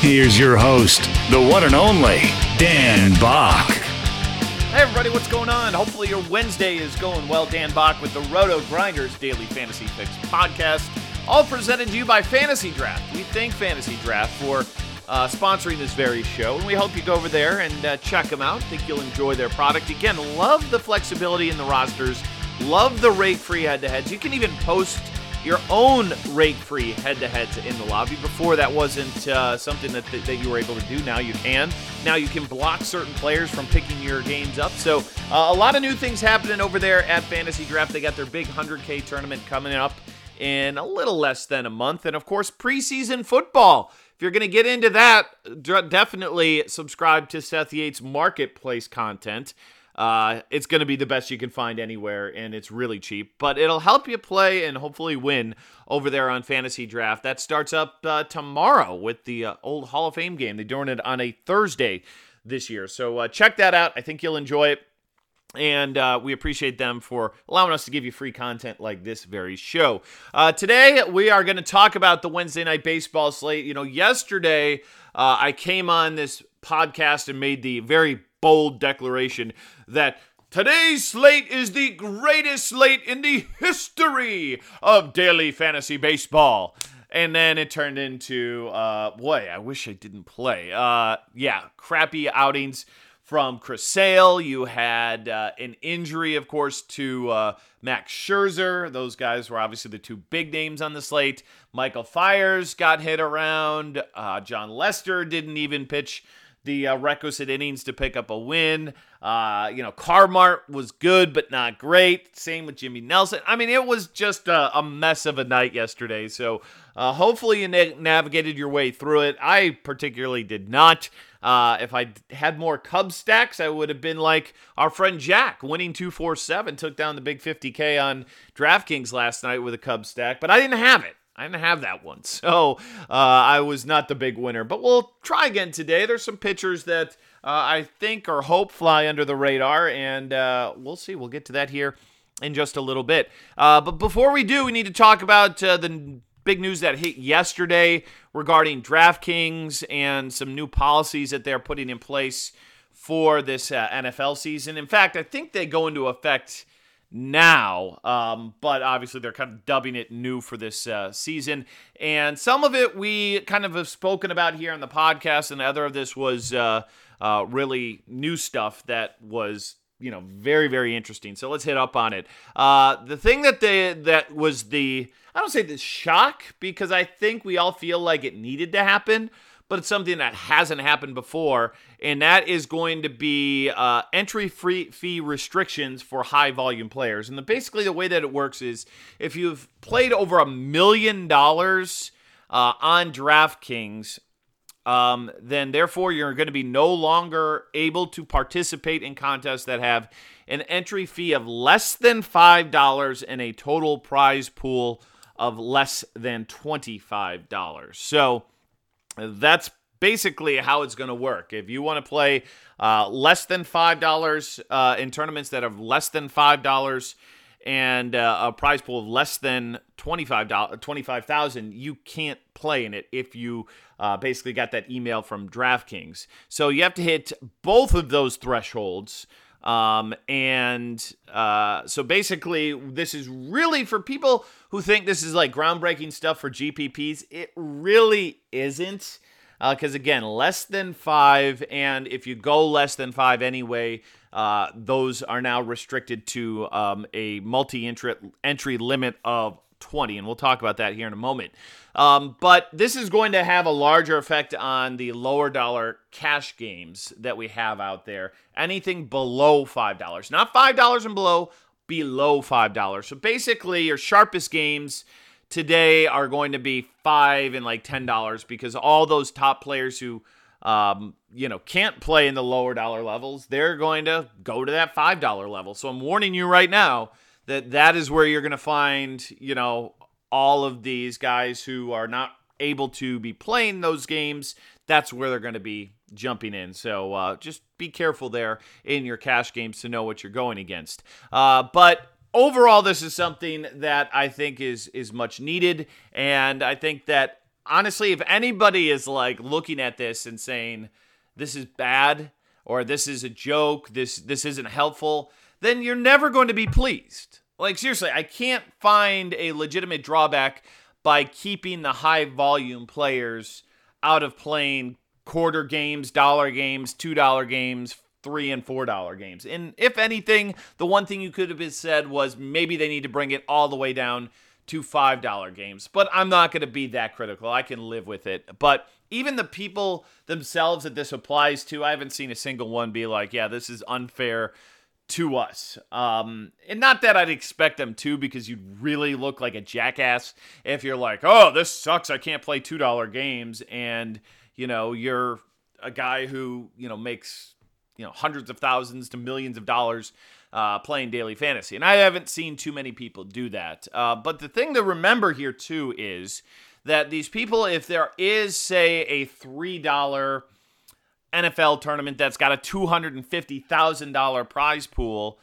Here's your host, the one and only Dan Back. Hey everybody, what's going on? Hopefully your Wednesday is going well. Dan Back with the Roto Grinders Daily Fantasy Fix podcast, all presented to you by FantasyDraft. We thank FantasyDraft for uh, sponsoring this very show, and we hope you go over there and uh, check them out. think you'll enjoy their product. Again, love the flexibility in the rosters, love the rake-free head-to-heads. You can even post your own rake free head-to-heads in the lobby. Before that wasn't uh, something that, that you were able to do. Now you can. Now you can block certain players from picking your games up. So uh, a lot of new things happening over there at FantasyDraft. They got their big 100K tournament coming up in a little less than a month, and of course preseason football. If you're going to get into that, definitely subscribe to Seth Yates Marketplace content. Uh, it's going to be the best you can find anywhere, and it's really cheap. But it'll help you play and hopefully win over there on FantasyDraft. That starts up uh, tomorrow with the uh, old Hall of Fame game. They're doing it on a Thursday this year. So uh, check that out. I think you'll enjoy it. And uh, we appreciate them for allowing us to give you free content like this very show. Uh, today, we are going to talk about the Wednesday night baseball slate. You know, yesterday, uh, I came on this podcast and made the very bold declaration that today's slate is the greatest slate in the history of daily fantasy baseball. And then it turned into, uh, boy, I wish I didn't play. Uh, yeah, crappy outings from Chris Sale. You had uh, an injury, of course, to uh, Max Scherzer. Those guys were obviously the two big names on the slate. Michael Fiers got hit around. Uh, Jon Lester didn't even pitch the uh, requisite innings to pick up a win. Uh, you know, Carmart was good, but not great. Same with Jimmy Nelson. I mean, it was just a, a mess of a night yesterday. So uh, hopefully you na- navigated your way through it. I particularly did not. Uh, if I had more Cub stacks, I would have been like our friend Jack, winning 247, took down the big 50K on DraftKings last night with a Cub stack, but I didn't have it. I didn't have that one. So uh, I was not the big winner. But we'll try again today. There's some pitchers that uh, I think or hope fly under the radar, and uh, we'll see. We'll get to that here in just a little bit. Uh, but before we do, we need to talk about uh, the big news that hit yesterday regarding DraftKings and some new policies that they're putting in place for this uh, NFL season. In fact, I think they go into effect now, um, but obviously they're kind of dubbing it new for this uh, season. And some of it we kind of have spoken about here on the podcast, and the other of this was uh, uh, really new stuff that was you know very very interesting. So let's hit up on it. Uh, the thing that they that was the I don't say the shock because I think we all feel like it needed to happen but it's something that hasn't happened before, and that is going to be uh, entry free fee restrictions for high volume players. And the, basically, the way that it works is if you've played over a million dollars uh, on DraftKings, um, then therefore you're going to be no longer able to participate in contests that have an entry fee of less than $5 and a total prize pool of less than $25. So, that's basically how it's going to work. If you want to play uh, less than $5 uh, in tournaments that have less than $5 and uh, a prize pool of less than $25, 25000 you can't play in it if you uh, basically got that email from DraftKings. So you have to hit both of those thresholds. Um, and uh, so basically, this is really for people who think this is like groundbreaking stuff for GPPs. It really isn't. Because again, less than five, and if you go less than five anyway, uh, those are now restricted to um, a multi entry limit of 20, and we'll talk about that here in a moment. Um, but this is going to have a larger effect on the lower dollar cash games that we have out there. Anything below $5, not $5 and below, below $5. So basically, your sharpest games today are going to be 5 and like $10 because all those top players who um, you know, can't play in the lower dollar levels, they're going to go to that $5 level. So I'm warning you right now that that is where you're going to find, you know, all of these guys who are not able to be playing those games. That's where they're going to be jumping in. So uh, just be careful there in your cash games to know what you're going against. Uh, but overall, this is something that I think is is much needed, and I think that honestly, if anybody is like looking at this and saying this is bad or this is a joke, this this isn't helpful, then you're never going to be pleased. Like seriously, I can't find a legitimate drawback by keeping the high volume players out of playing quarter games, dollar games, two dollar games, three and four dollar games. And if anything, the one thing you could have said was maybe they need to bring it all the way down to $5 games. But I'm not going to be that critical. I can live with it. But even the people themselves that this applies to, I haven't seen a single one be like, yeah, this is unfair to us. Um, and not that I'd expect them to, because you'd really look like a jackass if you're like, oh, this sucks. I can't play $2 games. And, you know, you're a guy who, you know, makes, you know, hundreds of thousands to millions of dollars uh, playing daily fantasy. And I haven't seen too many people do that. Uh, but the thing to remember here, too, is that these people, if there is, say, a $3 NFL tournament that's got a $250,000 prize pool,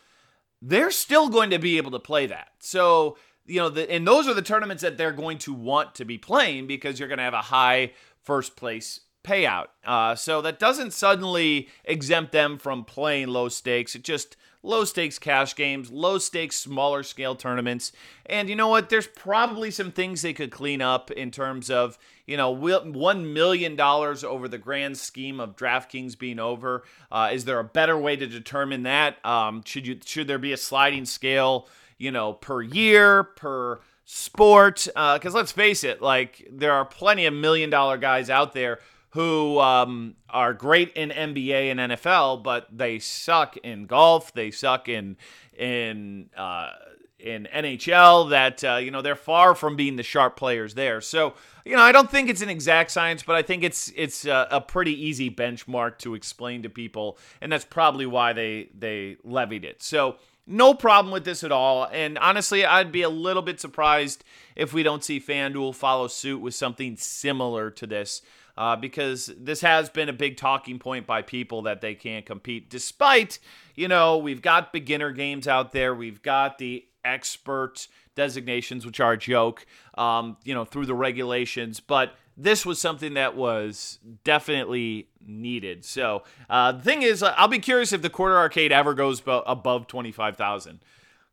they're still going to be able to play that. So, you know, the, and those are the tournaments that they're going to want to be playing because you're going to have a high first place payout. Uh, so that doesn't suddenly exempt them from playing low stakes. It just low stakes cash games, low stakes smaller scale tournaments. And you know what? There's probably some things they could clean up in terms of, you know, $1 million over the grand scheme of DraftKings being over. Uh, is there a better way to determine that? Um, should you should there be a sliding scale, you know, per year, per sport? Because uh, let's face it, like there are plenty of million dollar guys out there who um, are great in NBA and NFL, but they suck in golf. They suck in in uh, in NHL. That uh, you know they're far from being the sharp players there. So you know I don't think it's an exact science, but I think it's it's a, a pretty easy benchmark to explain to people, and that's probably why they they levied it. So. No problem with this at all. And honestly, I'd be a little bit surprised if we don't see FanDuel follow suit with something similar to this uh, because this has been a big talking point by people that they can't compete, despite, you know, we've got beginner games out there, we've got the expert designations, which are a joke, um, you know, through the regulations, but this was something that was definitely needed. So uh, the thing is, uh, I'll be curious if the quarter arcade ever goes above twenty five thousand,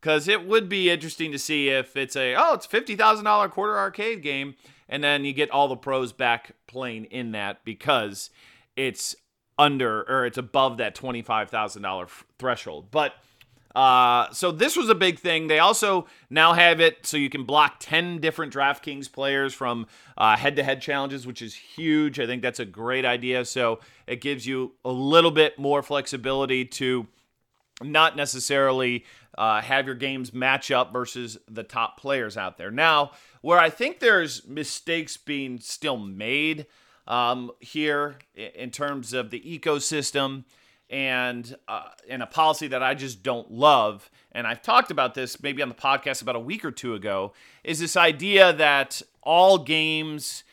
because it would be interesting to see if it's a oh it's fifty thousand dollar quarter arcade game and then you get all the pros back playing in that because it's under or it's above that $25,000 threshold. But uh, so this was a big thing. They also now have it so you can block 10 different DraftKings players from head to head challenges, which is huge. I think that's a great idea. So it gives you a little bit more flexibility to not necessarily uh, have your games match up versus the top players out there. Now, where I think there's mistakes being still made um, here in terms of the ecosystem and uh, and a policy that I just don't love. And I've talked about this maybe on the podcast about a week or two ago. Is this idea that all games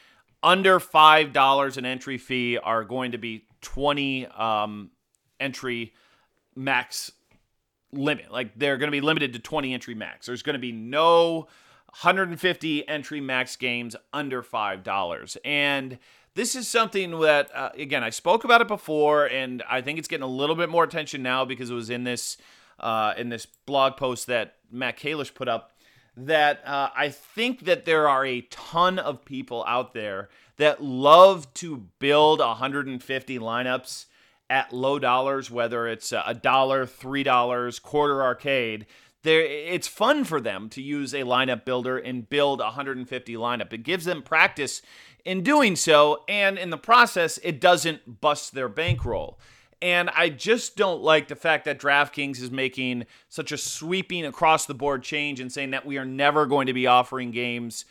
under five dollars an entry fee are going to be twenty um, entry max limit. Like they're going to be limited to 20 entry max. There's going to be no 150 entry max games under $5. And this is something that, uh, again, I spoke about it before, and I think it's getting a little bit more attention now because it was in this uh, in this blog post that Matt Kalish put up. That uh, I think that there are a ton of people out there that love to build 150 lineups at low dollars, whether it's a dollar, three dollars, quarter arcade. There, it's fun for them to use a lineup builder and build 150 lineup. It gives them practice in doing so, and in the process, it doesn't bust their bankroll. And I just don't like the fact that DraftKings is making such a sweeping across the board change and saying that we are never going to be offering games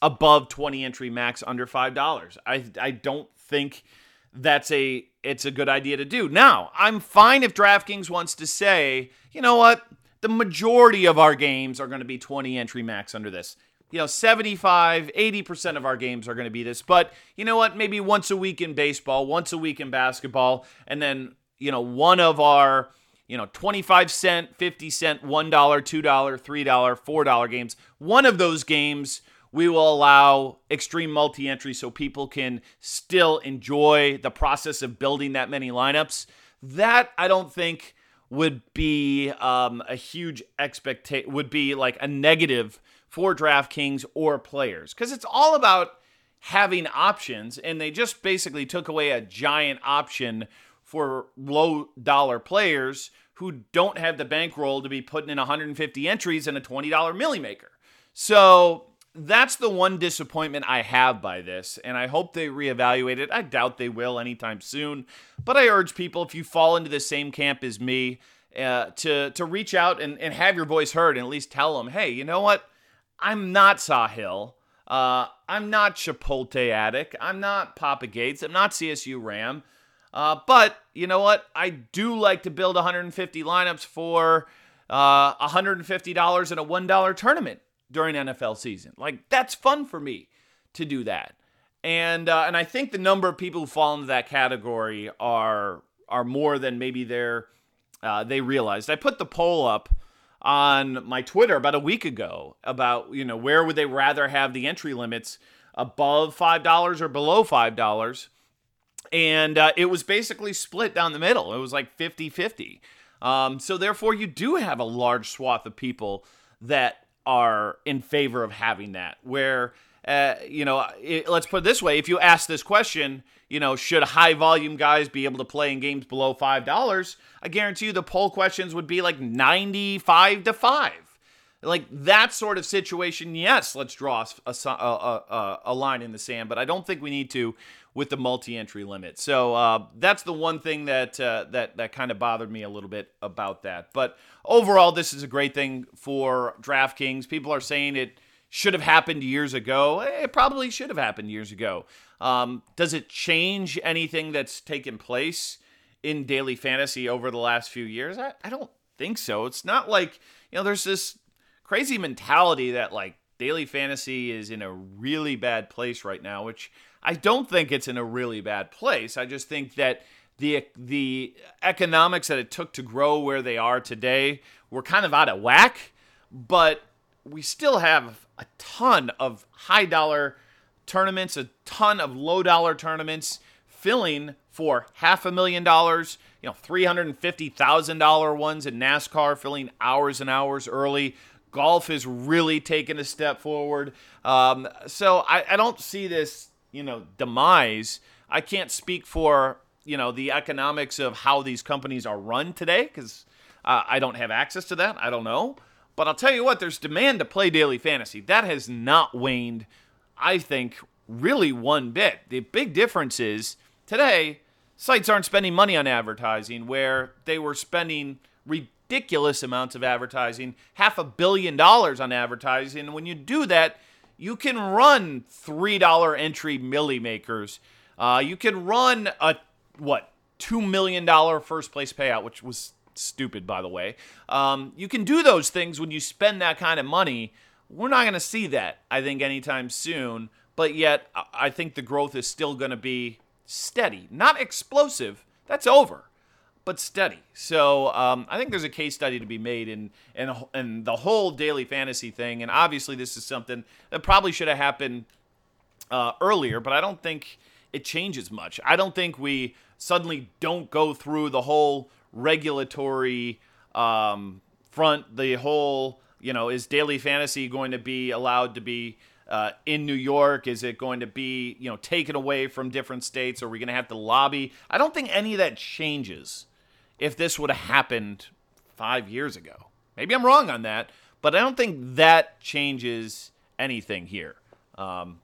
above 20 entry max under $5. I, I don't think that's a it's a good idea to do. Now, I'm fine if DraftKings wants to say, you know what, the majority of our games are going to be 20 entry max under this. You know, 75, 80% of our games are going to be this. But you know what? Maybe once a week in baseball, once a week in basketball, and then, you know, one of our, you know, 25 cent, 50 cent, $1, $2, $3, $4 games, one of those games we will allow extreme multi entry so people can still enjoy the process of building that many lineups. That I don't think would be um, a huge expectation, would be like a negative for DraftKings or players because it's all about having options. And they just basically took away a giant option for low dollar players who don't have the bankroll to be putting in 150 entries in a $20 Milly Maker. So that's the one disappointment I have by this, and I hope they reevaluate it. I doubt they will anytime soon, but I urge people if you fall into the same camp as me, uh, to to reach out and, and have your voice heard, and at least tell them, hey, you know what? I'm not Sahil. Uh, I'm not Chipotle Addict. I'm not Papa Gates. I'm not CSU Ram. Uh, but you know what? I do like to build 150 lineups for uh, $150 in a $1 tournament during NFL season. Like that's fun for me to do that. And uh, and I think the number of people who fall into that category are are more than maybe they're uh, they realized. I put the poll up on my Twitter about a week ago about you know where would they rather have the entry limits above five dollars or below five dollars, and uh, it was basically split down the middle. It was like 50 50. Um, so therefore, you do have a large swath of people that are in favor of having that. Where, uh, you know, it, let's put it this way: if you ask this question, you know, should high volume guys be able to play in games below five dollars? I guarantee you, the poll questions would be like ninety-five to five. Like that sort of situation, yes, let's draw a, a, a, a line in the sand, but I don't think we need to with the multi-entry limit. So uh, that's the one thing that uh, that that kind of bothered me a little bit about that. But overall, this is a great thing for DraftKings. People are saying it should have happened years ago. It probably should have happened years ago. Um, does it change anything that's taken place in daily fantasy over the last few years? I, I don't think so. It's not like you know there's this crazy mentality that like daily fantasy is in a really bad place right now, which I don't think it's in a really bad place. I just think that the the economics that it took to grow where they are today were kind of out of whack, but we still have a ton of high dollar tournaments, a ton of low dollar tournaments filling for half a million dollars, you know, $350,000 ones in NASCAR filling hours and hours early. Golf is really taking a step forward. Um, so I, I don't see this you know demise. I can't speak for you know the economics of how these companies are run today because uh, I don't have access to that. I don't know, but I'll tell you what: there's demand to play daily fantasy. That has not waned. I think really one bit. The big difference is today sites aren't spending money on advertising where they were spending ridiculous amounts of advertising, half a billion dollars on advertising. When you do that, you can run $3 entry Milly Makers. Uh, you can run a, what, $2 million first place payout, which was stupid, by the way. Um, you can do those things when you spend that kind of money. We're not going to see that, I think, anytime soon. But yet, I think the growth is still going to be steady, not explosive. That's over but steady. So um, I think there's a case study to be made in, in the whole daily fantasy thing. And obviously, this is something that probably should have happened uh, earlier, but I don't think it changes much. I don't think we suddenly don't go through the whole regulatory um, front, the whole you know, is daily fantasy going to be allowed to be uh, in New York? Is it going to be you know taken away from different states? Are we going to have to lobby? I don't think any of that changes if this would have happened five years ago. Maybe I'm wrong on that, but I don't think that changes anything here. Um,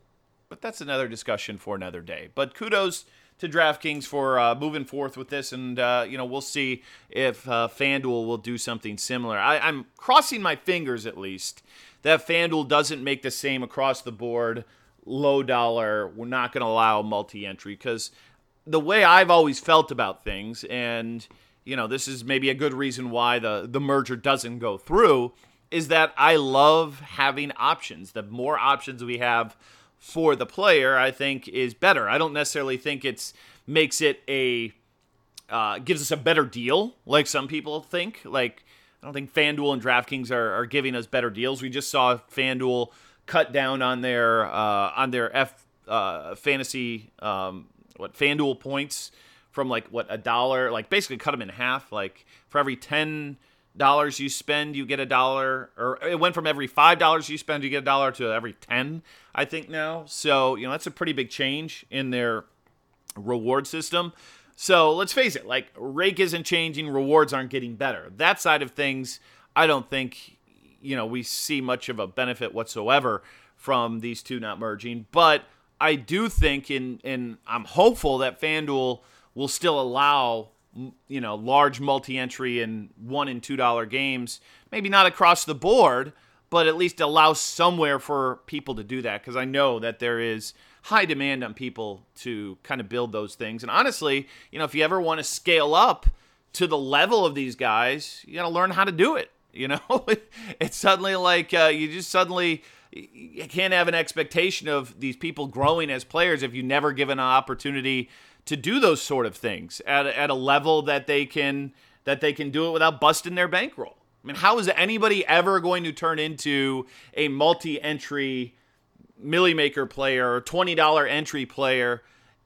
but that's another discussion for another day. But kudos to DraftKings for uh, moving forth with this, and uh, you know we'll see if uh, FanDuel will do something similar. I, I'm crossing my fingers at least that FanDuel doesn't make the same across the board, low dollar. We're not going to allow multi-entry because the way I've always felt about things, and you know this is maybe a good reason why the the merger doesn't go through, is that I love having options. The more options we have for the player, I think is better. I don't necessarily think it's makes it a uh, gives us a better deal, like some people think. Like I don't think FanDuel and DraftKings are, are giving us better deals. We just saw FanDuel cut down on their uh, on their F uh, fantasy um, what FanDuel points from like what a dollar, like basically cut them in half. Like for every ten dollars you spend, you get a dollar, or it went from every five dollars you spend, you get a dollar to every ten, I think now. So you know that's a pretty big change in their reward system. So let's face it, like rake isn't changing, rewards aren't getting better. That side of things, I don't think you know we see much of a benefit whatsoever from these two not merging. But I do think, in in I'm hopeful that FanDuel will still allow you know large multi-entry and one and two dollar games maybe not across the board but at least allow somewhere for people to do that. Because i know that there is high demand on people to kind of build those things. And honestly you know if you ever want to scale up to the level of these guys you got to learn how to do it you know? It's suddenly like uh, you just suddenly you can't have an expectation of these people growing as players if you never give an opportunity to do those sort of things at, at a level that they can that they can do it without busting their bankroll. I mean, how is anybody ever going to turn into a multi-entry Milly Maker player or $20 entry player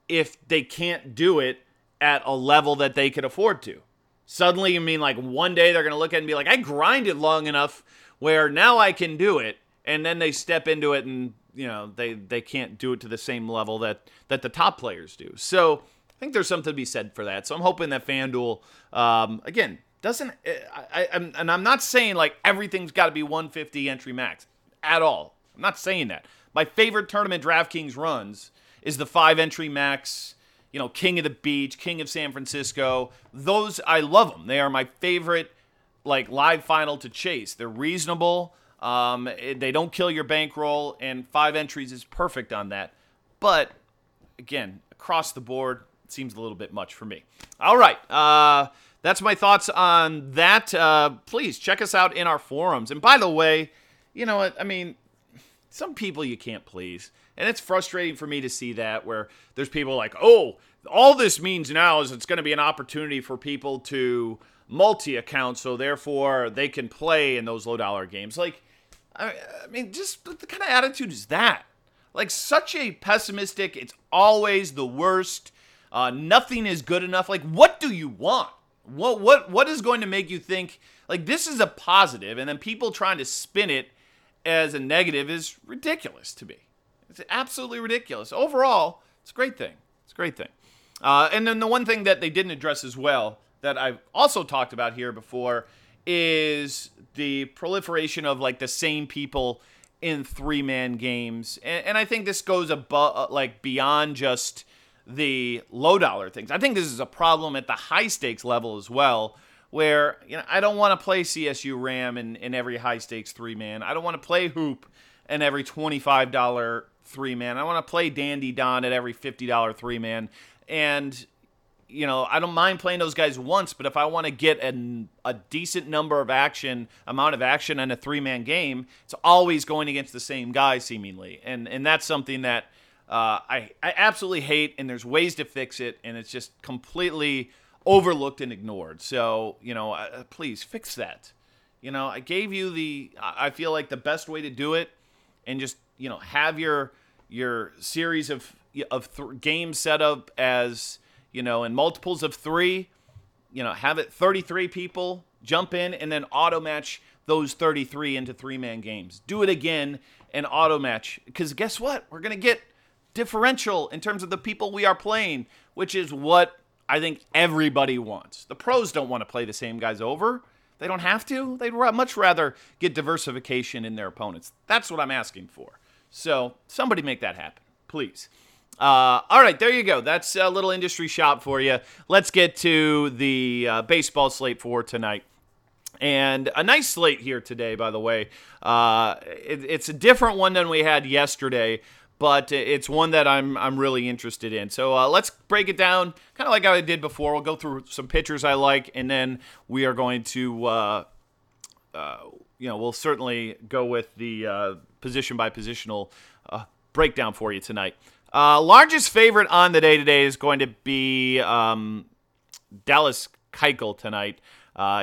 if they can't do it at a level that they can afford to? Suddenly, you mean like one day they're going to look at it and be like, I grinded long enough where now I can do it. And then they step into it and you know they they can't do it to the same level that that the top players do. So I think there's something to be said for that. So I'm hoping that FanDuel um, again doesn't I, I and I'm not saying like everything's got to be 150 entry max at all. I'm not saying that. My favorite tournament DraftKings runs is the five entry max. You know, King of the Beach, King of San Francisco. Those I love them. They are my favorite like live final to chase. They're reasonable. Um, they don't kill your bankroll, and five entries is perfect on that. But again, across the board, it seems a little bit much for me. All right. Uh, that's my thoughts on that. Uh, please check us out in our forums. And by the way, you know what? I mean, some people you can't please. And it's frustrating for me to see that where there's people like, oh, all this means now is it's going to be an opportunity for people to multi account, so therefore they can play in those low dollar games. Like, I, mean, just the kind of attitude is that? Like, such a pessimistic, it's always the worst. Uh, nothing is good enough. Like, what do you want? What what what is going to make you think like this is a positive, and then people trying to spin it as a negative is ridiculous to me. It's absolutely ridiculous. Overall, it's a great thing. It's a great thing. Uh, and then the one thing that they didn't address as well that I've also talked about here before is the proliferation of like the same people in three man games, and, and, I think this goes above uh, like beyond just the low dollar things. I think this is a problem at the high stakes level as well. Where you know I don't want to play CSU Ram in, in every high stakes three man. I don't want to play Hoop in every twenty five dollar three man. I want to play Dandy Don at every fifty dollar three man. And you know, I don't mind playing those guys once, but if I want to get an, a decent number of action, amount of action in a three man game, it's always going against the same guy, seemingly. And, and that's something that uh, I, I absolutely hate, and there's ways to fix it, and it's just completely overlooked and ignored. So, you know, uh, please fix that. You know, I gave you the, I feel like the best way to do it, and just, you know, have your, your series of, of th- games set up as, you know, in multiples of three, you know, have it 33 people Jump in and then auto match those 33 into three man games. Do it again and auto match. Because guess what? We're going to get differential in terms of the people we are playing, which is what I think everybody wants. The pros don't want to play the same guys over. They don't have to. They'd much rather get diversification in their opponents. That's what I'm asking for. So somebody make that happen, please. Uh, all right, there you go. That's a little industry shop for you. Let's get to the uh, baseball slate for tonight. And a nice slate here today, by the way. Uh, it, it's a different one than we had yesterday, but it's one that I'm I'm really interested in. So uh, let's break it down, kind of like I did before. We'll go through some pitchers I like, and then we are going to, uh, uh, you know, we'll certainly go with the uh, position by positional uh, breakdown for you tonight. Uh, largest favorite on the day today is going to be um, Dallas Keuchel tonight.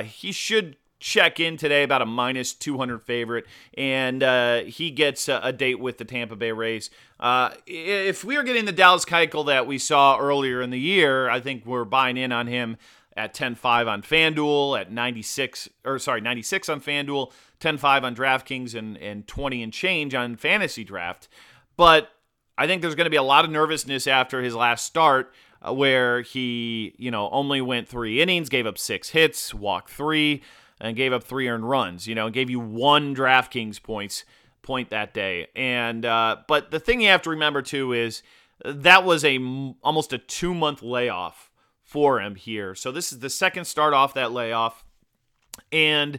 he should check in today about a minus 200 favorite, and uh, he gets a, a, date with the Tampa Bay Rays. Uh, if we are getting the Dallas Keuchel that we saw earlier in the year, I think we're buying in on him at 10-5 on FanDuel, at 96 or sorry 96 on FanDuel, 10-5 on DraftKings, and and 20 and change on FantasyDraft. But I think there's going to be a lot of nervousness after his last start. Uh, where he, you know, only went three innings, gave up six hits, walked three and gave up three earned runs. You know, gave you one DraftKings points point that day. And uh, but the thing you have to remember too is that was a almost a two month layoff for him here. So this is the second start off that layoff, and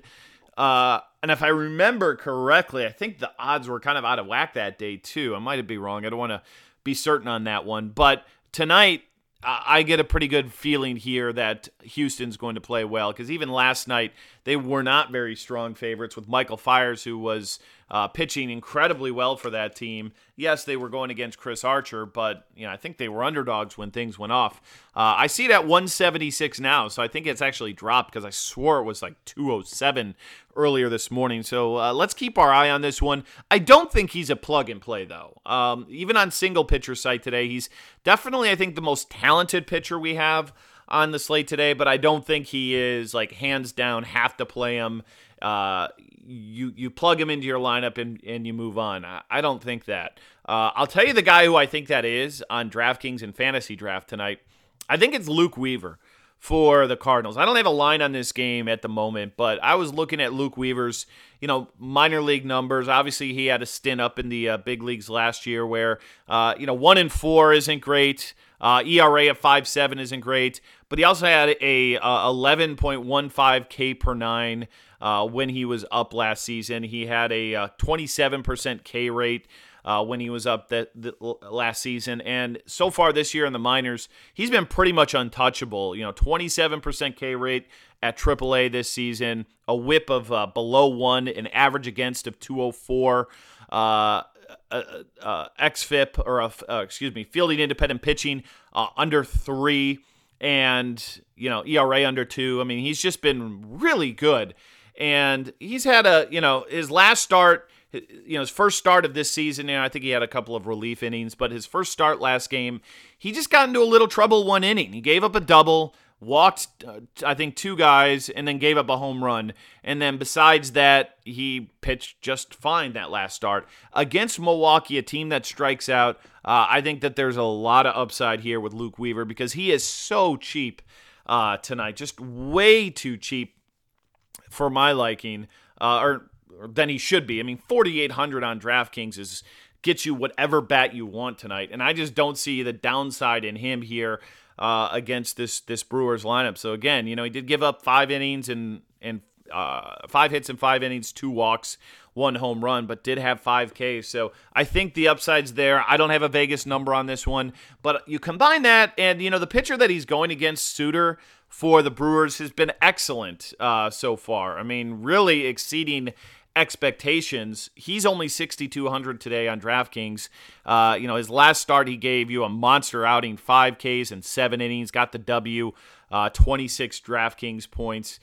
uh, and if I remember correctly, I think the odds were kind of out of whack that day too. I might be wrong. I don't want to be certain on that one, but tonight I get a pretty good feeling here that Houston's going to play well because even last night they were not very strong favorites with Michael Fiers, who was uh, pitching incredibly well for that team. Yes, they were going against Chris Archer, but you know I think they were underdogs when things went off. Uh, I see it at 176 now, so I think it's actually dropped because I swore it was like 207 earlier this morning. So uh, let's keep our eye on this one. I don't think he's a plug and play though. Um, even on single pitcher site today, he's definitely I think the most talented pitcher we have on the slate today, but I don't think he is like hands down have to play him. Uh, you you plug him into your lineup and, and you move on. I, I don't think that. Uh, I'll tell you the guy who I think that is on DraftKings and FantasyDraft tonight. I think it's Luke Weaver for the Cardinals. I don't have a line on this game at the moment, but I was looking at Luke Weaver's, you know, minor league numbers. Obviously, he had a stint up in the uh, big leagues last year, where uh, you know one in four isn't great. Uh, ERA of five seven isn't great, but he also had a uh, 11.15 K per nine uh, when he was up last season. He had a 27% uh, K rate uh, when he was up that, last season. And so far this year in the minors, he's been pretty much untouchable. You know, 27% K rate at AAA this season, a whip of uh, below one, an average against of 204. Uh, uh, uh, xFIP or a, uh, excuse me, fielding independent pitching uh, under three, and you know ERA under two. I mean, he's just been really good, and he's had a you know his last start you know his first start of this season you know, i think he had a couple of relief innings but his first start last game he just got into a little trouble one inning. He gave up a double walked uh, i think two guys and then gave up a home run. And then besides that he pitched just fine that last start. Against milwaukee a team that strikes out uh, i think that there's a lot of upside here with luke weaver because he is so cheap uh, tonight just way too cheap for my liking uh, or than he should be. I mean, 4,800 on DraftKings is gets you whatever bat you want tonight, and I just don't see the downside in him here uh, against this this Brewers lineup. So again, you know, he did give up five innings and and uh, five hits and five innings, two walks, one home run, but did have five Ks. So I think the upside's there. I don't have a Vegas number on this one, but you combine that and you know the pitcher that he's going against, Suter for the Brewers, has been excellent uh, so far. I mean, really exceeding expectations. He's only 6,200 today on DraftKings. Uh, you know, his last start, he gave you a monster outing, five Ks and seven innings, got the W, uh, 26 DraftKings points,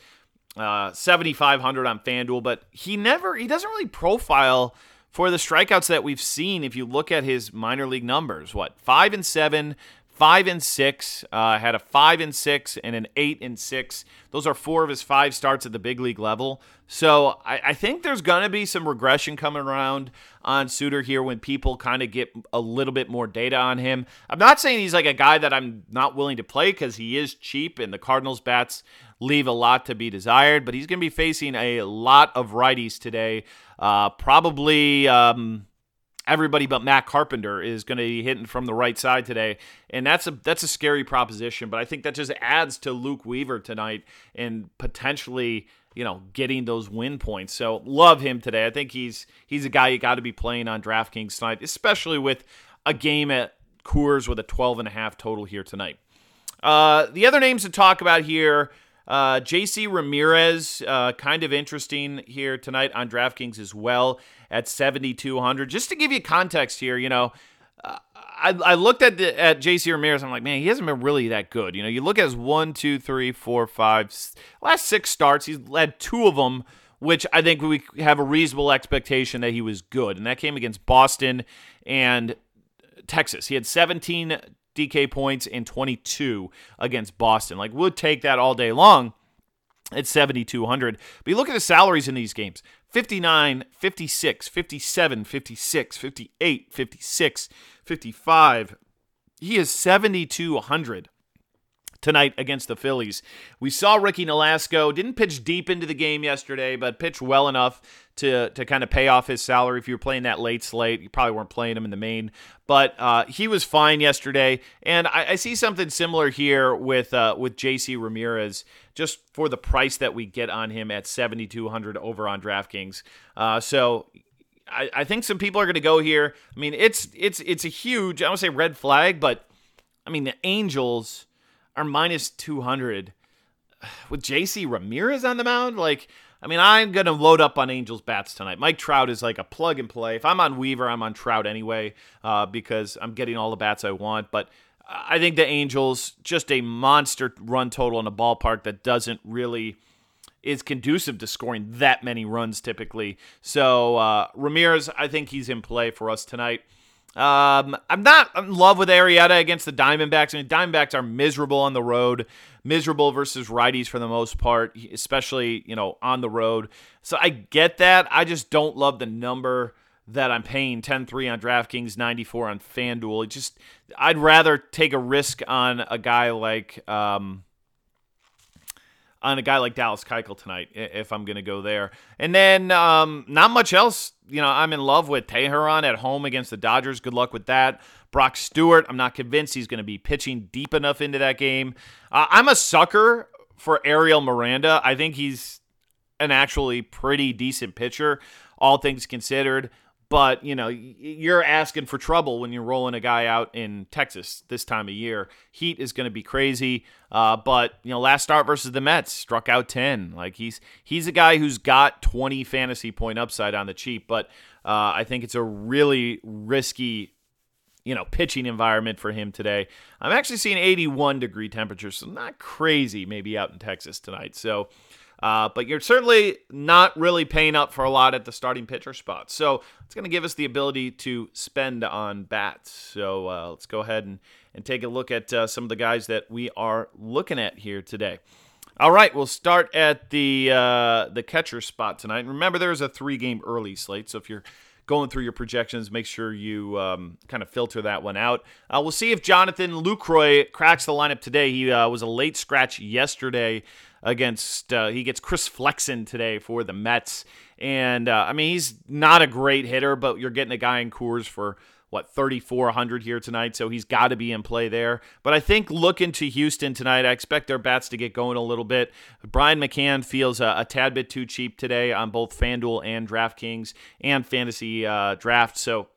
uh, 7,500 on FanDuel, but he never, he doesn't really profile for the strikeouts that we've seen if you look at his minor league numbers. What, five and seven five and six. Uh, had a five and six and an eight and six. Those are four of his five starts at the big league level. So I, I think there's going to be some regression coming around on Suter here when people kind of get a little bit more data on him. I'm not saying he's like a guy that I'm not willing to play because he is cheap and the Cardinals bats leave a lot to be desired, but he's going to be facing a lot of righties today. Uh, probably. Um, everybody but Matt Carpenter is going to be hitting from the right side today, and that's a that's a scary proposition. But I think that just adds to Luke Weaver tonight and potentially you know getting those win points. So love him today. I think he's he's a guy you got to be playing on DraftKings tonight, especially with a game at Coors with a 12 and a half total here tonight. Uh, the other names to talk about here. Uh, JC Ramirez, uh, kind of interesting here tonight on DraftKings as well at 7,200. Just to give you context here, you know, uh, I, I looked at the, at JC Ramirez. I'm like, man, he hasn't been really that good. You know, you look at his one, two, three, four, five, last six starts. He's led two of them, which I think we have a reasonable expectation that he was good, and that came against Boston and Texas. He had 17 DK points and 22 against Boston. Like, we'd take that all day long at 7,200. But you look at the salaries in these games 59, 56, 57, 56, 58, 56, 55. He is 7,200 tonight against the Phillies. We saw Ricky Nolasco didn't pitch deep into the game yesterday, but pitched well enough to to kind of pay off his salary. If you were playing that late slate, you probably weren't playing him in the main, but uh, he was fine yesterday. And I, I see something similar here with uh, with J.C. Ramirez, just for the price that we get on him at seventy two hundred over on DraftKings. Uh, so I, I think some people are going to go here. I mean, it's it's it's a huge I don't say red flag, but I mean the Angels are minus 200 with JC Ramirez on the mound. Like, I mean, I'm going to load up on Angels bats tonight. Mike Trout is like a plug and play. If I'm on Weaver, I'm on Trout anyway uh, because I'm getting all the bats I want. But I think the Angels, just a monster run total in a ballpark that doesn't really is conducive to scoring that many runs typically. So uh, Ramirez, I think he's in play for us tonight. Um, I'm not in love with Arrieta against the Diamondbacks. I mean, Diamondbacks are miserable on the road, miserable versus righties for the most part, especially you know on the road. So I get that. I just don't love the number that I'm paying 10-3 on DraftKings, 94 on FanDuel. It just I'd rather take a risk on a guy like um, on a guy like Dallas Keuchel tonight if I'm going to go there. And then um, not much else. You know, I'm in love with Teheran at home against the Dodgers. Good luck with that. Brock Stewart, I'm not convinced he's going to be pitching deep enough into that game. Uh, I'm a sucker for Ariel Miranda. I think he's an actually pretty decent pitcher, all things considered. But, you know, you're asking for trouble when you're rolling a guy out in Texas this time of year. Heat is going to be crazy. Uh, but, you know, last start versus the Mets, struck out 10. Like, he's he's a guy who's got 20 fantasy point upside on the cheap. But uh, I think it's a really risky you know, pitching environment for him today. I'm actually seeing 81 degree temperatures, so not crazy maybe out in Texas tonight. So, uh, but you're certainly not really paying up for a lot at the starting pitcher spot. So it's going to give us the ability to spend on bats. So uh, let's go ahead and, and take a look at uh, some of the guys that we are looking at here today. All right, we'll start at the uh, the catcher spot tonight. remember, there's a three game early slate, so if you're going through your projections, make sure you um, kind of filter that one out. Uh, we'll see if Jonathan Lucroy cracks the lineup today. He uh, was a late scratch yesterday against uh, he gets Chris Flexen today for the Mets, and uh, I mean he's not a great hitter, but you're getting a guy in Coors for what 3400 here tonight, so he's got to be in play there. But I think looking to Houston tonight, I expect their bats to get going a little bit. Brian McCann feels a, a tad bit too cheap today on both FanDuel and DraftKings and fantasy uh, draft, so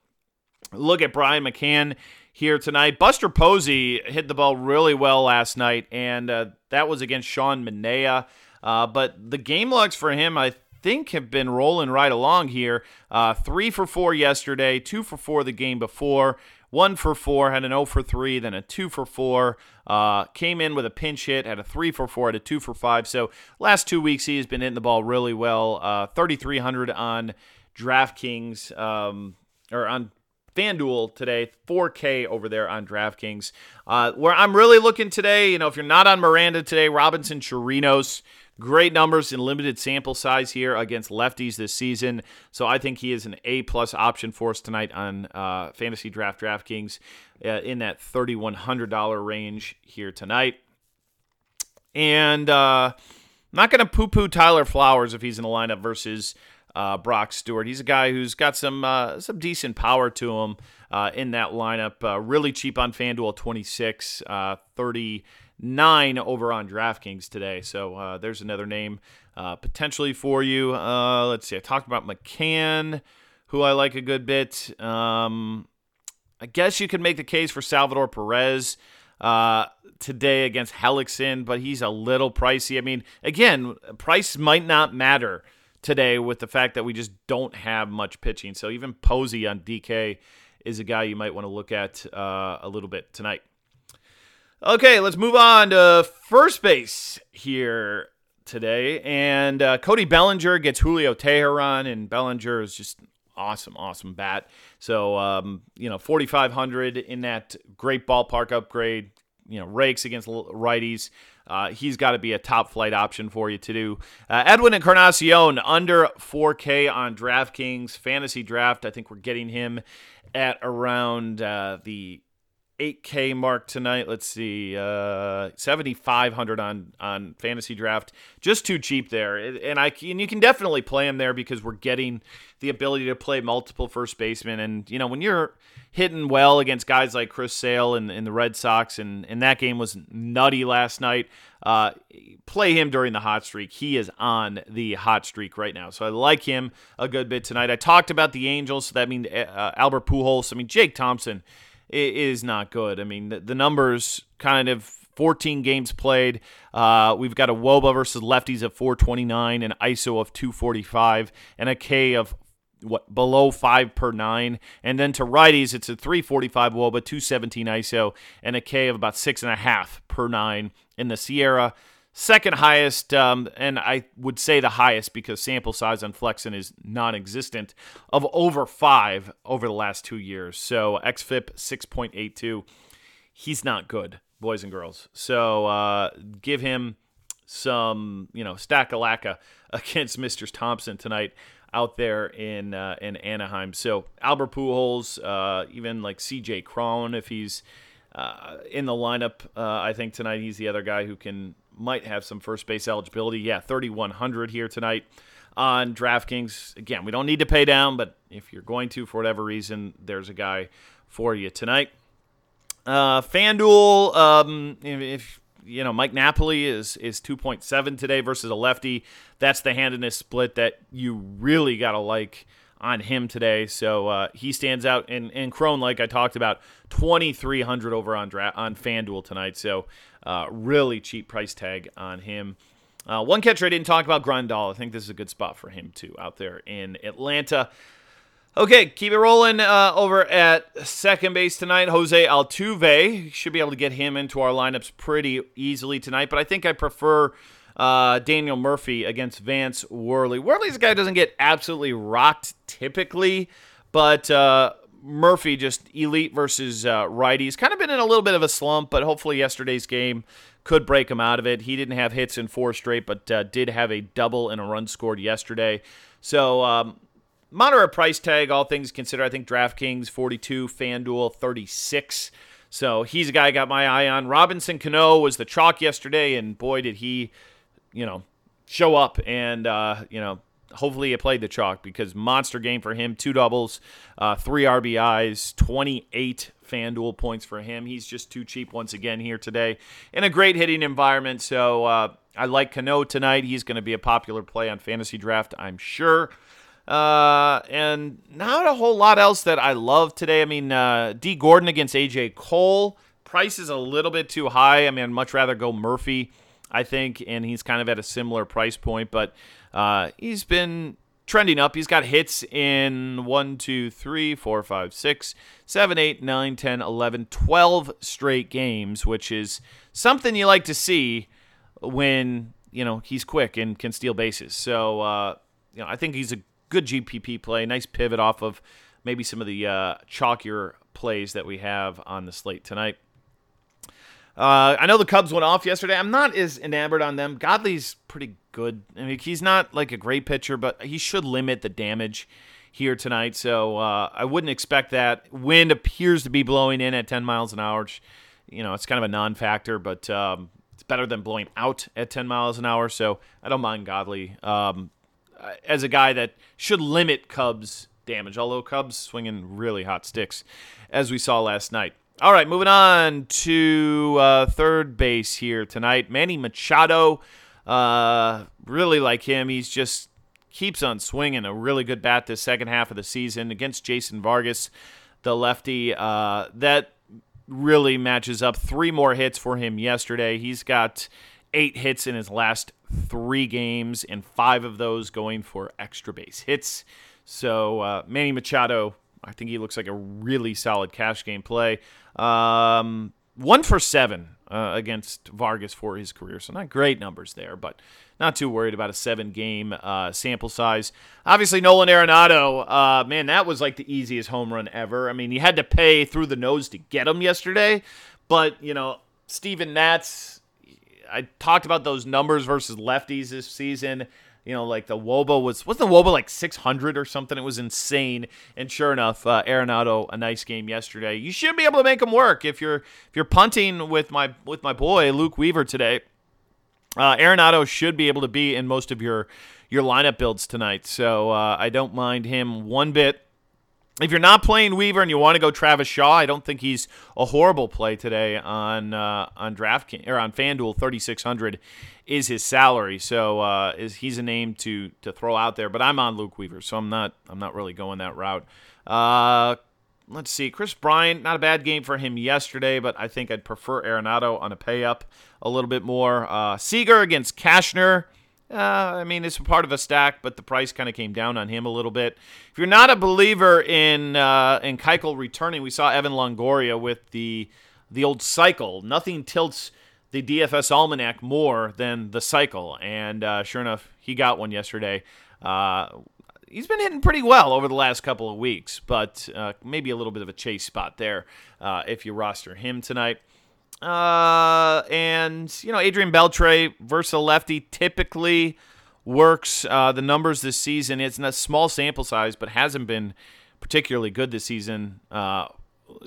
look at Brian McCann here tonight. Buster Posey hit the ball really well last night, and uh, that was against Sean Manaea. Uh, but the game logs for him, I think, have been rolling right along here. Uh, three for four yesterday, two for four the game before, one for four, had an 0 for three, then a two for four. Uh, came in with a pinch hit, had a three for four, had a two for five. So last two weeks he has been hitting the ball really well. Uh, 3,300 on DraftKings um, or on FanDuel today, 4K over there on DraftKings. Uh, where I'm really looking today, you know, if you're not on Miranda today, Robinson Chirinos, great numbers in limited sample size here against lefties this season. So I think he is an A plus option for us tonight on uh, FantasyDraft DraftKings uh, in that $3,100 range here tonight. And uh, I'm not going to poo poo Tyler Flowers if he's in the lineup versus uh, Brock Stewart. He's a guy who's got some uh, some decent power to him uh, in that lineup. Uh, really cheap on FanDuel, 26, uh, 39 over on DraftKings today. So uh, there's another name potentially for you. let's see. I talked about McCann, who I like a good bit. Um, I guess you could make the case for Salvador Perez today against Hellickson, but he's a little pricey. I mean, again, price might not matter today with the fact that we just don't have much pitching. So even Posey on DK is a guy you might want to look at uh, a little bit tonight. Okay, let's move on to first base here today. And uh, Cody Bellinger gets Julio Teheran, and Bellinger is just awesome, awesome bat. So, um, you know, 4,500 in that great ballpark upgrade, you know, rakes against righties. Uh, he's got to be a top flight option for you to do. Uh, Edwin Encarnacion under 4K on DraftKings FantasyDraft. I think we're getting him at around uh, the 8K mark tonight. Let's see, uh, 7,500 on on FantasyDraft. Just too cheap there, and I and you can definitely play him there because we're getting the ability to play multiple first basemen. And you know when you're hitting well against guys like Chris Sale and, and the Red Sox, and and that game was nutty last night. Uh, play him during the hot streak. He is on the hot streak right now, so I like him a good bit tonight. I talked about the Angels, so that means uh, Albert Pujols. I mean Jake Thompson is not good. I mean, the, the numbers kind of 14 games played. Uh, we've got a Woba versus lefties of 429, an ISO of 245, and a K of what below five per nine. And then to righties, it's a 345 Woba, 217 ISO, and a K of about six and a half per nine in the SIERA. Second highest, um, and I would say the highest because sample size on Flexen is non existent, of over five over the last two years. So XFIP 6.82. He's not good, boys and girls. So uh, give him some, you know, stack a against Mr. Thompson tonight out there in uh, in Anaheim. So Albert Pujols, uh, even like CJ Cron, if he's uh, in the lineup, uh, I think tonight he's the other guy who can might have some first base eligibility. Yeah, 3,100 here tonight on DraftKings. Again, we don't need to pay down, but if you're going to for whatever reason, there's a guy for you tonight. Uh, FanDuel, um, if you know Mike Napoli is is 2.7 today versus a lefty. That's the handedness split that you really gotta like on him today. So uh, he stands out. And and Cron, like I talked about, 2,300 over on on FanDuel tonight. So uh, really cheap price tag on him. Uh, one catcher I didn't talk about, Grandal. I think this is a good spot for him too out there in Atlanta. Okay, keep it rolling uh, over at second base tonight. Jose Altuve should be able to get him into our lineups pretty easily tonight, but I think I prefer uh, Daniel Murphy against Vance Worley. Worley's a guy doesn't get absolutely rocked typically, but uh, Murphy just elite versus uh, righties. Kind of been in a little bit of a slump, but hopefully yesterday's game could break him out of it. He didn't have hits in four straight, but uh, did have a double and a run scored yesterday. So um, moderate price tag, all things considered. I think DraftKings 42, FanDuel 36. So he's a guy I got my eye on. Robinson Cano was the chalk yesterday, and boy, did he, you know, show up and, uh, you know, hopefully he played the chalk because monster game for him. Two doubles, uh, three RBIs, 28 FanDuel points for him. He's just too cheap once again here today in a great hitting environment. So uh, I like Cano tonight. He's going to be a popular play on FantasyDraft, I'm sure. Uh, and not a whole lot else that I love today. I mean, uh, Dee Gordon against AJ Cole. Price is a little bit too high. I mean, I'd much rather go Murphy, I think, and he's kind of at a similar price point. But uh, he's been trending up. He's got hits in 1, 2, 3, 4, 5, 6, 7, 8, 9, 10, 11, 12 straight games, which is something you like to see when, you know, he's quick and can steal bases. So, uh, you know, I think he's a good GPP play. Nice pivot off of maybe some of the uh, chalkier plays that we have on the slate tonight. Uh, I know the Cubs went off yesterday. I'm not as enamored on them. Godley's pretty good. I mean, he's not like a great pitcher, but he should limit the damage here tonight. So uh, I wouldn't expect that. Wind appears to be blowing in at 10 miles an hour. Which, you know, it's kind of a non-factor, but um, it's better than blowing out at 10 miles an hour. So I don't mind Godley um, as a guy that should limit Cubs damage. Although Cubs swinging really hot sticks, as we saw last night. All right, moving on to uh, third base here tonight. Manny Machado, uh, really like him. He's just keeps on swinging. A really good bat this second half of the season against Jason Vargas, the lefty. Uh, that really matches up. Three more hits for him yesterday. He's got eight hits in his last three games, and five of those going for extra base hits. So uh, Manny Machado, I think he looks like a really solid cash game play. Um, one for seven uh, against Vargas for his career. So not great numbers there, but not too worried about a seven game uh, sample size. Obviously, Nolan Arenado, uh, man, that was like the easiest home run ever. I mean, you had to pay through the nose to get him yesterday, but, you know, Steven Matz, I talked about those numbers versus lefties this season. You know, like the Woba was wasn't the Woba like 600 or something? It was insane. And sure enough, uh, Arenado a nice game yesterday. You should be able to make him work if you're if you're punting with my with my boy Luke Weaver today. Uh, Arenado should be able to be in most of your your lineup builds tonight, so uh, I don't mind him one bit. If you're not playing Weaver and you want to go Travis Shaw, I don't think he's a horrible play today on uh, on DraftKings or on FanDuel. 3600 is his salary, so uh, is he's a name to to throw out there. But I'm on Luke Weaver, so I'm not I'm not really going that route. Uh, let's see, Kris Bryant, not a bad game for him yesterday, but I think I'd prefer Arenado on a pay up a little bit more. Uh, Seager against Cashner. Uh, I mean, it's part of a stack, but the price kind of came down on him a little bit. If you're not a believer in uh, in Keuchel returning, we saw Evan Longoria with the the old cycle. Nothing tilts the DFS almanac more than the cycle, and uh, sure enough, he got one yesterday. Uh, he's been hitting pretty well over the last couple of weeks, but uh, maybe a little bit of a chase spot there uh, if you roster him tonight. Uh, and you know, Adrian Beltre versus a lefty typically works. Uh, the numbers this season, it's a small sample size, but hasn't been particularly good this season. Uh,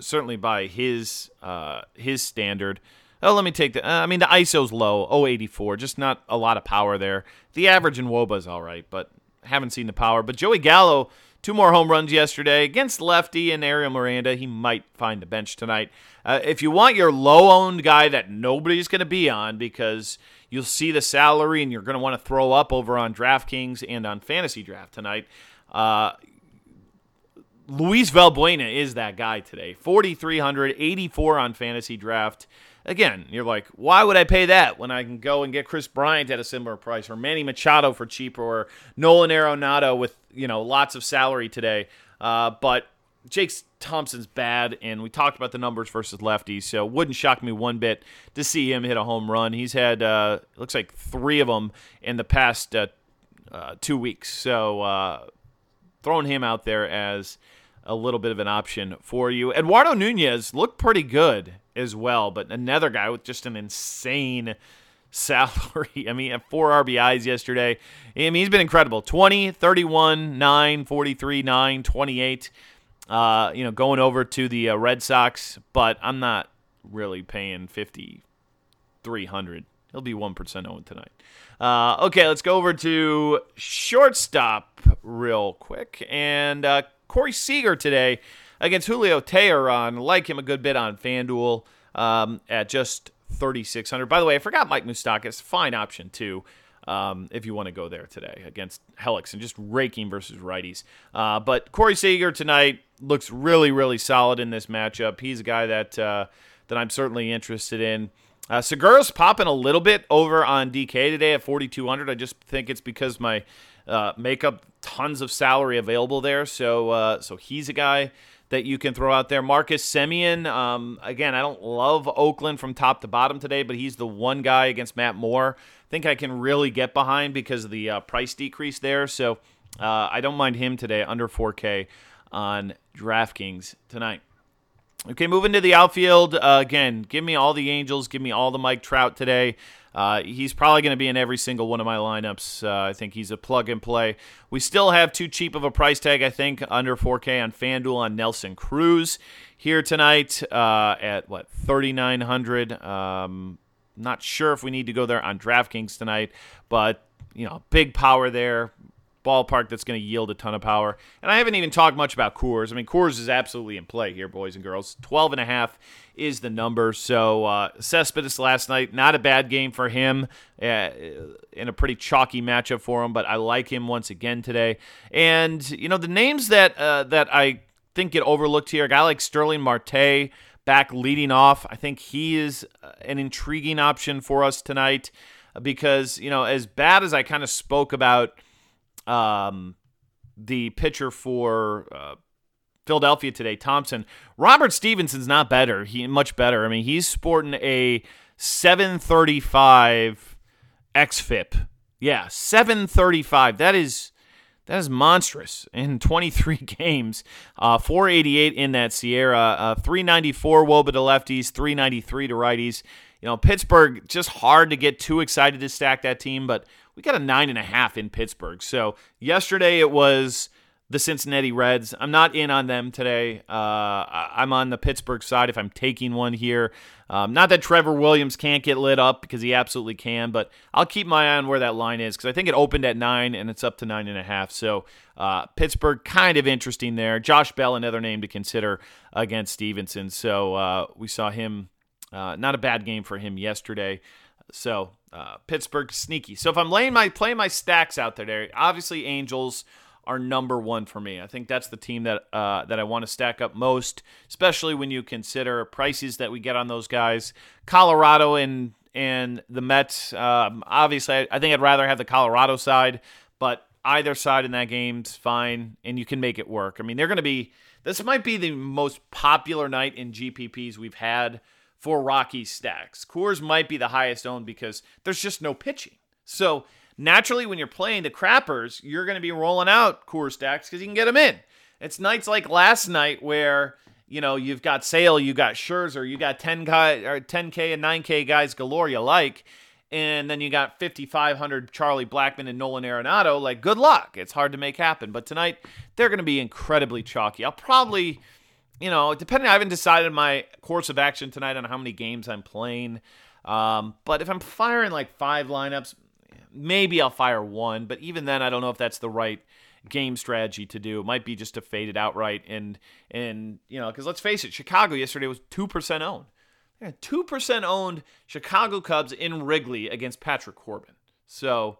certainly by his uh, his standard. Oh, let me take the. Uh, I mean, the ISO's low, 084, just not a lot of power there. The average in Woba's all right, but haven't seen the power. But Joey Gallo, two more home runs yesterday against lefty and Ariel Miranda. He might find the bench tonight. Uh, if you want your low owned guy that nobody's going to be on because you'll see the salary and you're going to want to throw up over on DraftKings and on FantasyDraft tonight, uh, Luis Valbuena is that guy today. 4,384 on FantasyDraft. Again, you're like, why would I pay that when I can go and get Kris Bryant at a similar price, or Manny Machado for cheaper, or Nolan Arenado with you know lots of salary today? Uh, but Jake Thompson's bad, and we talked about the numbers versus lefties, so wouldn't shock me one bit to see him hit a home run. He's had uh, looks like three of them in the past uh, uh, two weeks, so uh, throwing him out there as a little bit of an option for you. Eduardo Nunez looked pretty good as well, but another guy with just an insane salary. I mean, four RBIs yesterday. I mean, he's been incredible 20, 31, 9, 43, 9, 28. Uh, you know, going over to the uh, Red Sox, but I'm not really paying 5,300. He'll be 1% owned tonight. Uh, okay, let's go over to shortstop real quick. And uh, Corey Seager today against Julio Teheran. Like him a good bit on FanDuel um, at just 3,600. By the way, I forgot Mike Moustakas. Fine option, too, um, if you want to go there today against Hellickson just raking versus righties. Uh, but Corey Seager tonight looks really, really solid in this matchup. He's a guy that, uh, that I'm certainly interested in. Uh, Segura's popping a little bit over on DK today at 4,200. I just think it's because my uh, make up tons of salary available there. So, uh, so he's a guy that you can throw out there. Marcus Semien, um, again, I don't love Oakland from top to bottom today, but he's the one guy against Matt Moore. I think I can really get behind because of the uh, price decrease there. So uh, I don't mind him today under 4K on DraftKings tonight. Okay, moving to the outfield. Uh, again, give me all the Angels. Give me all the Mike Trout today. Uh, he's probably going to be in every single one of my lineups. Uh, I think he's a plug and play. We still have too cheap of a price tag, I think, under 4K on FanDuel on Nelson Cruz here tonight uh, at what 3,900. Um, not sure if we need to go there on DraftKings tonight, but you know, big power there ballpark that's going to yield a ton of power. And I haven't even talked much about Coors. I mean, Coors is absolutely in play here, boys and girls. 12 and a half is the number. So uh, Cespedes last night, not a bad game for him uh, in a pretty chalky matchup for him, but I like him once again today. And, you know, the names that, uh, that I think get overlooked here, a guy like Starling Marte back leading off, I think he is uh, an intriguing option for us tonight because, you know, as bad as I kind of spoke about – um, the pitcher for uh, Philadelphia today, Thompson. Robert Stephenson's not better. He much better. I mean, he's sporting a 735 xFIP. Yeah, 735. That is that is monstrous in 23 games. Uh, 488 in that SIERA, uh, 394 Woba to lefties, 393 to righties. You know, Pittsburgh just hard to get too excited to stack that team, but we got a nine and a half in Pittsburgh. So yesterday it was the Cincinnati Reds. I'm not in on them today. Uh, I'm on the Pittsburgh side if I'm taking one here. Um, not that Trevor Williams can't get lit up because he absolutely can, but I'll keep my eye on where that line is because I think it opened at nine and it's up to nine and a half. So uh, Pittsburgh kind of interesting there. Josh Bell, another name to consider against Stephenson. So uh, we saw him. Uh, not a bad game for him yesterday. So uh, Pittsburgh sneaky. So if I'm laying my playing my stacks out there, obviously Angels are number one for me. I think that's the team that uh, that I want to stack up most, especially when you consider prices that we get on those guys. Colorado and and the Mets. Um, obviously, I, I think I'd rather have the Colorado side, but either side in that game's fine, and you can make it work. I mean, they're going to be. This might be the most popular night in GPPs we've had for Rocky stacks. Coors might be the highest owned because there's just no pitching. So naturally, when you're playing the crappers, you're going to be rolling out Coors stacks because you can get them in. It's nights like last night where you know you've got Sale, you got Scherzer, you got 10 guy or 10k and 9k guys galore you like, and then you got 5500 Charlie Blackmon and Nolan Arenado. Like good luck. It's hard to make happen. But tonight they're going to be incredibly chalky. I'll probably you know, depending, I haven't decided my course of action tonight on how many games I'm playing. Um, but if I'm firing like five lineups, maybe I'll fire one. But even then, I don't know if that's the right game strategy to do. It might be just to fade it outright. And and you know, because let's face it, Chicago yesterday was two percent owned. Two percent owned Chicago Cubs in Wrigley against Patrick Corbin. So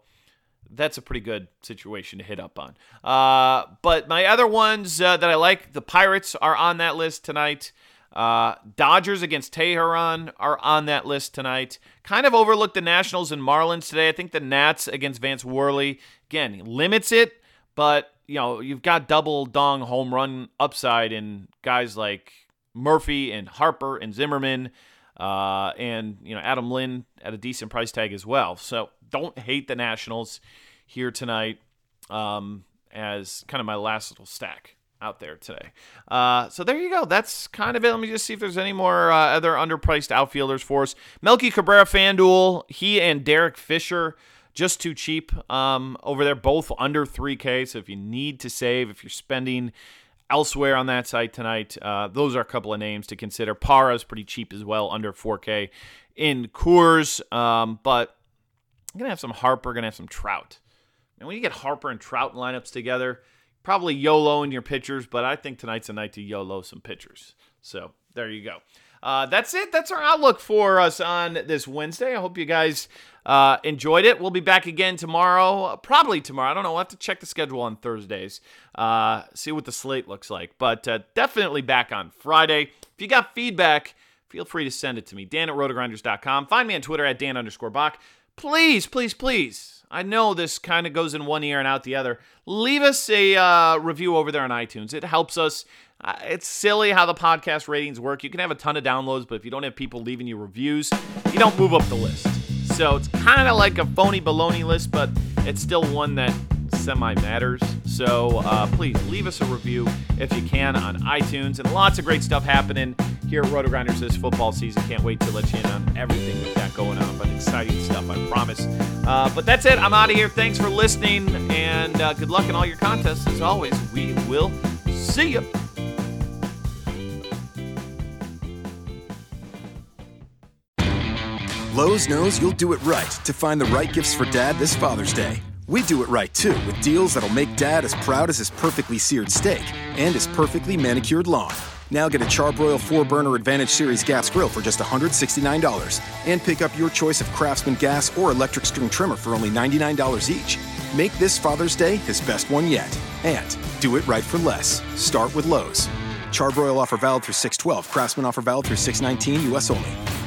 that's a pretty good situation to hit up on. Uh, but my other ones uh, that I like, the Pirates are on that list tonight. Uh, Dodgers against Teheran are on that list tonight. Kind of overlooked the Nationals and Marlins today. I think the Nats against Vance Worley again limits it, but you know you've got double dong home run upside in guys like Murphy and Harper and Zimmerman, uh, and you know Adam Lind at a decent price tag as well. So don't hate the Nationals here tonight um, as kind of my last little stack out there today. Uh, so there you go. That's kind of it. Let me just see if there's any more uh, other underpriced outfielders for us. Melky Cabrera, FanDuel, he and Derek Fisher, just too cheap um, over there, both under 3K. So if you need to save, if you're spending elsewhere on that site tonight, uh, those are a couple of names to consider. Parra is pretty cheap as well, under 4K in Coors. Um, but To have some Harper, to have some Trout. And when you get Harper and Trout lineups together, probably YOLO in your pitchers, but I think tonight's a night to YOLO some pitchers. So there you go. Uh, that's it. That's our outlook for us on this Wednesday. I hope you guys uh, enjoyed it. We'll be back again tomorrow, probably tomorrow. I don't know. We'll have to check the schedule on Thursdays, uh, see what the slate looks like. But uh, definitely back on Friday. If you got feedback, feel free to send it to me. Dan at rotogrinders.com. Find me on Twitter at Dan underscore Back please, please, please. I know this kind of goes in one ear and out the other. Leave us a uh, review over there on iTunes. It helps us. Uh, it's silly how the podcast ratings work. You can have a ton of downloads, but if you don't have people leaving you reviews, you don't move up the list. So it's kind of like a phony baloney list, but it's still one that semi matters. So uh, please leave us a review if you can on iTunes. And lots of great stuff happening here at RotoGrinders this football season. Can't wait to let you in on everything we've got going on. But exciting stuff, I promise. Uh, but that's it. I'm out of here. Thanks for listening, and uh, good luck in all your contests. As always, we will see you. Lowe's knows you'll do it right to find the right gifts for dad this Father's Day. We do it right too with deals that'll make dad as proud as his perfectly seared steak and his perfectly manicured lawn. Now get a Char-Broil 4 burner Advantage Series gas grill for just $169 and pick up your choice of Craftsman gas or electric string trimmer for only $99 each. Make this Father's Day his best one yet. And do it right for less. Start with Lowe's. Char-Broil offer valid through 612. Craftsman offer valid through 619 US only.